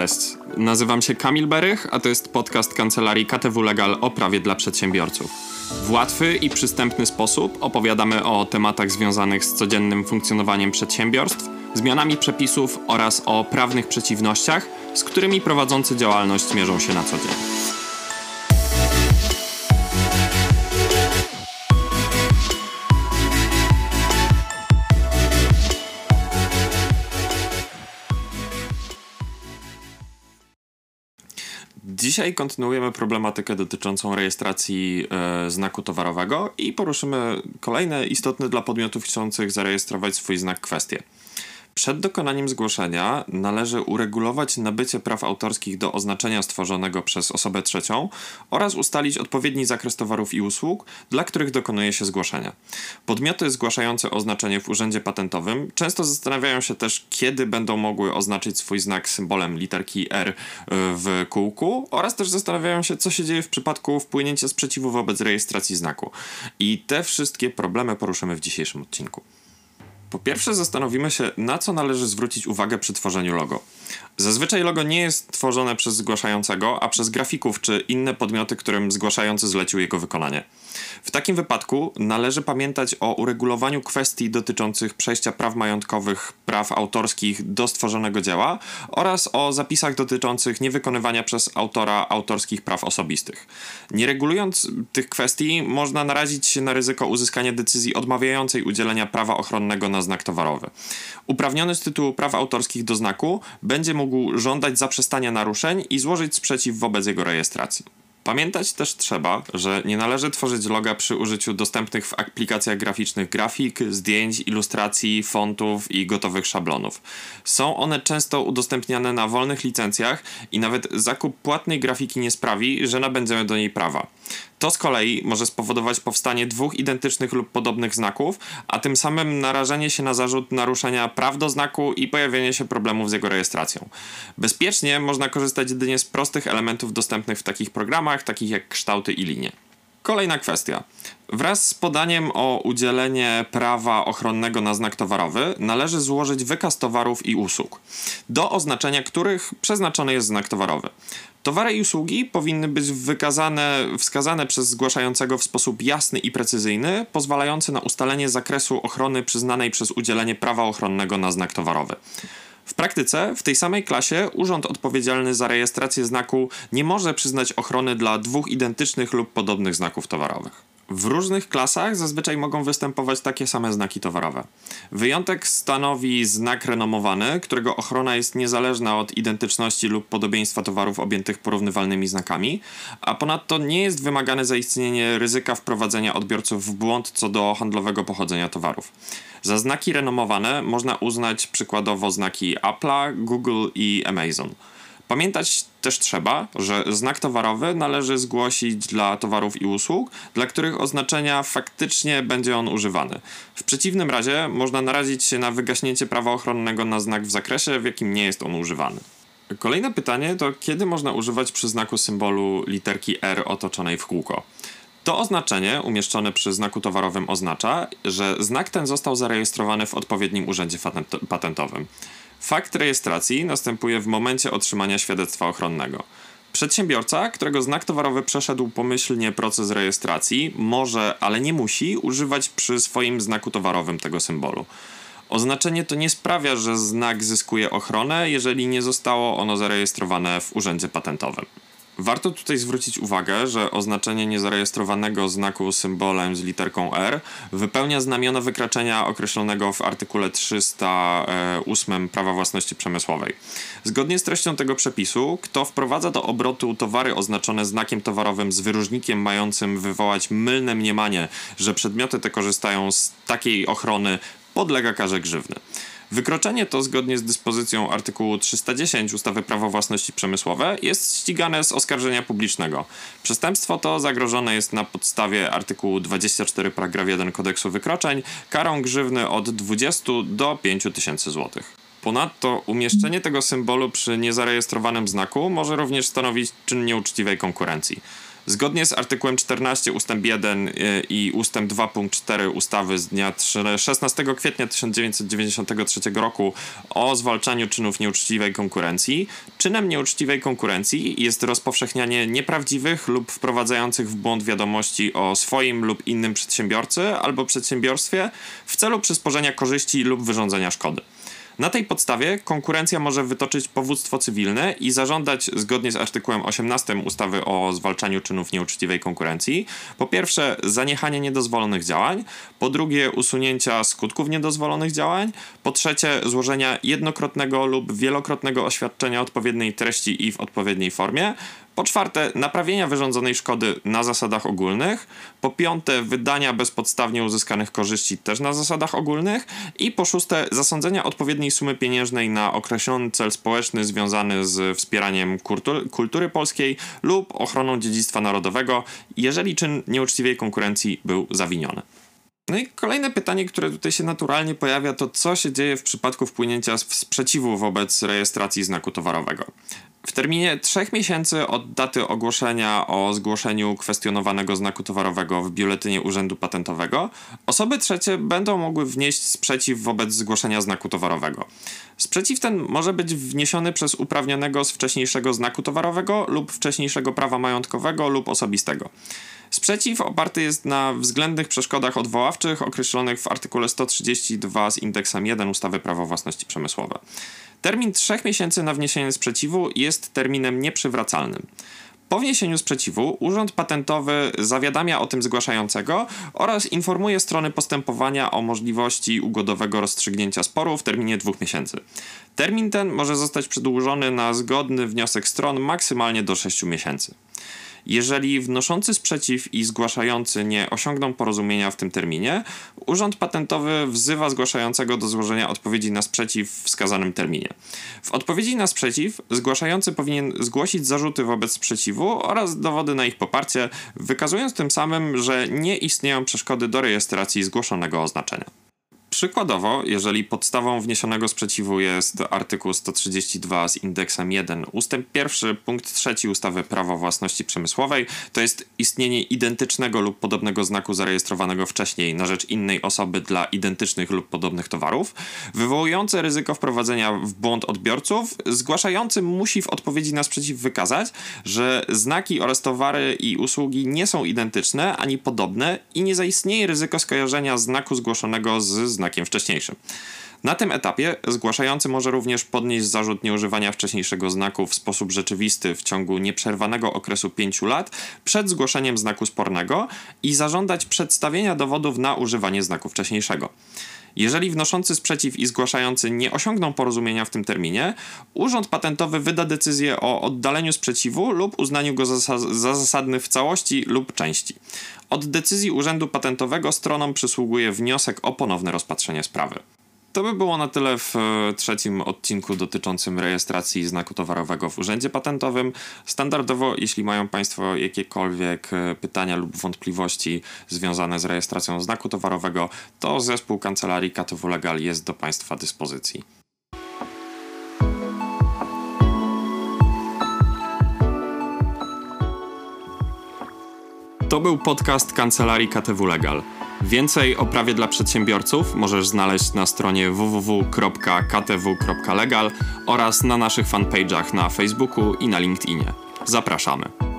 Cześć, nazywam się Kamil Berych, a to jest podcast kancelarii KTW Legal o prawie dla przedsiębiorców. W łatwy i przystępny sposób opowiadamy o tematach związanych z codziennym funkcjonowaniem przedsiębiorstw, zmianami przepisów oraz o prawnych przeciwnościach, z którymi prowadzący działalność mierzą się na co dzień. Dzisiaj kontynuujemy problematykę dotyczącą rejestracji e, znaku towarowego i poruszymy kolejne istotne dla podmiotów chcących zarejestrować swój znak kwestie. Przed dokonaniem zgłoszenia należy uregulować nabycie praw autorskich do oznaczenia stworzonego przez osobę trzecią oraz ustalić odpowiedni zakres towarów i usług, dla których dokonuje się zgłoszenia. Podmioty zgłaszające oznaczenie w urzędzie patentowym często zastanawiają się też, kiedy będą mogły oznaczyć swój znak symbolem literki R e, w kółku oraz też zastanawiają się, co się dzieje w przypadku wpłynięcia sprzeciwu wobec rejestracji znaku. I te wszystkie problemy poruszymy w dzisiejszym odcinku. Po pierwsze, zastanowimy się, na co należy zwrócić uwagę przy tworzeniu logo. Zazwyczaj logo nie jest tworzone przez zgłaszającego, a przez grafików czy inne podmioty, którym zgłaszający zlecił jego wykonanie. W takim wypadku należy pamiętać o uregulowaniu kwestii dotyczących przejścia praw majątkowych, praw autorskich do stworzonego dzieła oraz o zapisach dotyczących niewykonywania przez autora autorskich praw osobistych. Nie regulując tych kwestii, można narazić się na ryzyko uzyskania decyzji odmawiającej udzielenia prawa ochronnego na znak towarowy. Uprawniony z tytułu praw autorskich do znaku będzie mógł żądać zaprzestania naruszeń i złożyć sprzeciw wobec jego rejestracji. Pamiętać też trzeba, że nie należy tworzyć loga przy użyciu dostępnych w aplikacjach graficznych grafik, zdjęć, ilustracji, fontów i gotowych szablonów. Są one często udostępniane na wolnych licencjach i nawet zakup płatnej grafiki nie sprawi, że nabędziemy do niej prawa. To z kolei może spowodować powstanie dwóch identycznych lub podobnych znaków, a tym samym narażenie się na zarzut naruszenia praw do znaku i pojawienie się problemów z jego rejestracją. Bezpiecznie można korzystać jedynie z prostych elementów dostępnych w takich programach, takich jak kształty i linie. Kolejna kwestia. Wraz z podaniem o udzielenie prawa ochronnego na znak towarowy należy złożyć wykaz towarów i usług, do oznaczenia których przeznaczony jest znak towarowy. Towary i usługi powinny być wykazane, wskazane przez zgłaszającego w sposób jasny i precyzyjny, pozwalający na ustalenie zakresu ochrony przyznanej przez udzielenie prawa ochronnego na znak towarowy. W praktyce w tej samej klasie urząd odpowiedzialny za rejestrację znaku nie może przyznać ochrony dla dwóch identycznych lub podobnych znaków towarowych. W różnych klasach zazwyczaj mogą występować takie same znaki towarowe. Wyjątek stanowi znak renomowany, którego ochrona jest niezależna od identyczności lub podobieństwa towarów objętych porównywalnymi znakami, a ponadto nie jest wymagane zaistnienie ryzyka wprowadzenia odbiorców w błąd co do handlowego pochodzenia towarów. Za znaki renomowane można uznać przykładowo znaki Apple'a, Google i Amazon. Pamiętać też trzeba, że znak towarowy należy zgłosić dla towarów i usług, dla których oznaczenia faktycznie będzie on używany. W przeciwnym razie można narazić się na wygaśnięcie prawa ochronnego na znak w zakresie, w jakim nie jest on używany. Kolejne pytanie to kiedy można używać przy znaku symbolu literki R otoczonej w kółko? To oznaczenie umieszczone przy znaku towarowym oznacza, że znak ten został zarejestrowany w odpowiednim urzędzie patentowym. Fakt rejestracji następuje w momencie otrzymania świadectwa ochronnego. Przedsiębiorca, którego znak towarowy przeszedł pomyślnie proces rejestracji, może, ale nie musi używać przy swoim znaku towarowym tego symbolu. Oznaczenie to nie sprawia, że znak zyskuje ochronę, jeżeli nie zostało ono zarejestrowane w urzędzie patentowym. Warto tutaj zwrócić uwagę, że oznaczenie niezarejestrowanego znaku symbolem z literką R wypełnia znamiona wykraczenia określonego w artykule 308 Prawa Własności Przemysłowej. Zgodnie z treścią tego przepisu, kto wprowadza do obrotu towary oznaczone znakiem towarowym z wyróżnikiem mającym wywołać mylne mniemanie, że przedmioty te korzystają z takiej ochrony, podlega karze grzywny. Wykroczenie to, zgodnie z dyspozycją artykułu 310 ustawy Prawo Własności Przemysłowe, jest ścigane z oskarżenia publicznego. Przestępstwo to zagrożone jest na podstawie artykułu 24 paragraf 1 kodeksu wykroczeń karą grzywny od 20 do 5 tysięcy. Ponadto umieszczenie tego symbolu przy niezarejestrowanym znaku może również stanowić czyn nieuczciwej konkurencji. Zgodnie z artykułem 14 ustęp 1 y, i ustęp 2 punkt 4 ustawy z dnia 16 kwietnia 1993 roku o zwalczaniu czynów nieuczciwej konkurencji, czynem nieuczciwej konkurencji jest rozpowszechnianie nieprawdziwych lub wprowadzających w błąd wiadomości o swoim lub innym przedsiębiorcy albo przedsiębiorstwie w celu przysporzenia korzyści lub wyrządzenia szkody. Na tej podstawie konkurencja może wytoczyć powództwo cywilne i zażądać, zgodnie z artykułem 18 ustawy o zwalczaniu czynów nieuczciwej konkurencji, po pierwsze zaniechanie niedozwolonych działań, po drugie usunięcia skutków niedozwolonych działań, po trzecie złożenia jednokrotnego lub wielokrotnego oświadczenia odpowiedniej treści i w odpowiedniej formie, po czwarte, naprawienia wyrządzonej szkody na zasadach ogólnych. Po piąte, wydania bezpodstawnie uzyskanych korzyści też na zasadach ogólnych. I po szóste, zasądzenia odpowiedniej sumy pieniężnej na określony cel społeczny związany z wspieraniem kultury, kultury polskiej lub ochroną dziedzictwa narodowego, jeżeli czyn nieuczciwej konkurencji był zawiniony. No i kolejne pytanie, które tutaj się naturalnie pojawia, to co się dzieje w przypadku wpłynięcia sprzeciwu wobec rejestracji znaku towarowego. W terminie trzech miesięcy od daty ogłoszenia o zgłoszeniu kwestionowanego znaku towarowego w biuletynie Urzędu Patentowego, osoby trzecie będą mogły wnieść sprzeciw wobec zgłoszenia znaku towarowego. Sprzeciw ten może być wniesiony przez uprawnionego z wcześniejszego znaku towarowego lub wcześniejszego prawa majątkowego lub osobistego. Sprzeciw oparty jest na względnych przeszkodach odwoławczych określonych w artykule 132 z indeksem 1 ustawy Prawo własności przemysłowe. Termin trzech miesięcy na wniesienie sprzeciwu jest terminem nieprzywracalnym. Po wniesieniu sprzeciwu Urząd Patentowy zawiadamia o tym zgłaszającego oraz informuje strony postępowania o możliwości ugodowego rozstrzygnięcia sporu w terminie dwóch miesięcy. Termin ten może zostać przedłużony na zgodny wniosek stron maksymalnie do 6 miesięcy. Jeżeli wnoszący sprzeciw i zgłaszający nie osiągną porozumienia w tym terminie, Urząd Patentowy wzywa zgłaszającego do złożenia odpowiedzi na sprzeciw w wskazanym terminie. W odpowiedzi na sprzeciw zgłaszający powinien zgłosić zarzuty wobec sprzeciwu oraz dowody na ich poparcie, wykazując tym samym, że nie istnieją przeszkody do rejestracji zgłoszonego oznaczenia. Przykładowo, jeżeli podstawą wniesionego sprzeciwu jest artykuł 132 z indeksem 1, ustęp 1, punkt 3 ustawy Prawo własności przemysłowej, to jest istnienie identycznego lub podobnego znaku zarejestrowanego wcześniej na rzecz innej osoby dla identycznych lub podobnych towarów, wywołujące ryzyko wprowadzenia w błąd odbiorców, zgłaszający musi w odpowiedzi na sprzeciw wykazać, że znaki oraz towary i usługi nie są identyczne ani podobne i nie zaistnieje ryzyko skojarzenia znaku zgłoszonego z znakiem wcześniejszym. Na tym etapie zgłaszający może również podnieść zarzut nieużywania wcześniejszego znaku w sposób rzeczywisty w ciągu nieprzerwanego okresu 5 lat przed zgłoszeniem znaku spornego i zażądać przedstawienia dowodów na używanie znaku wcześniejszego. Jeżeli wnoszący sprzeciw i zgłaszający nie osiągną porozumienia w tym terminie, Urząd Patentowy wyda decyzję o oddaleniu sprzeciwu lub uznaniu go za, za zasadny w całości lub części. Od decyzji Urzędu Patentowego stronom przysługuje wniosek o ponowne rozpatrzenie sprawy. To by było na tyle w e, trzecim odcinku dotyczącym rejestracji znaku towarowego w Urzędzie Patentowym. Standardowo, jeśli mają Państwo jakiekolwiek e, pytania lub wątpliwości związane z rejestracją znaku towarowego, to zespół kancelarii KTW Legal jest do Państwa dyspozycji. To był podcast kancelarii KTW Legal. Więcej o prawie dla przedsiębiorców możesz znaleźć na stronie www.ktw.legal oraz na naszych fanpage'ach na Facebooku i na LinkedInie. Zapraszamy.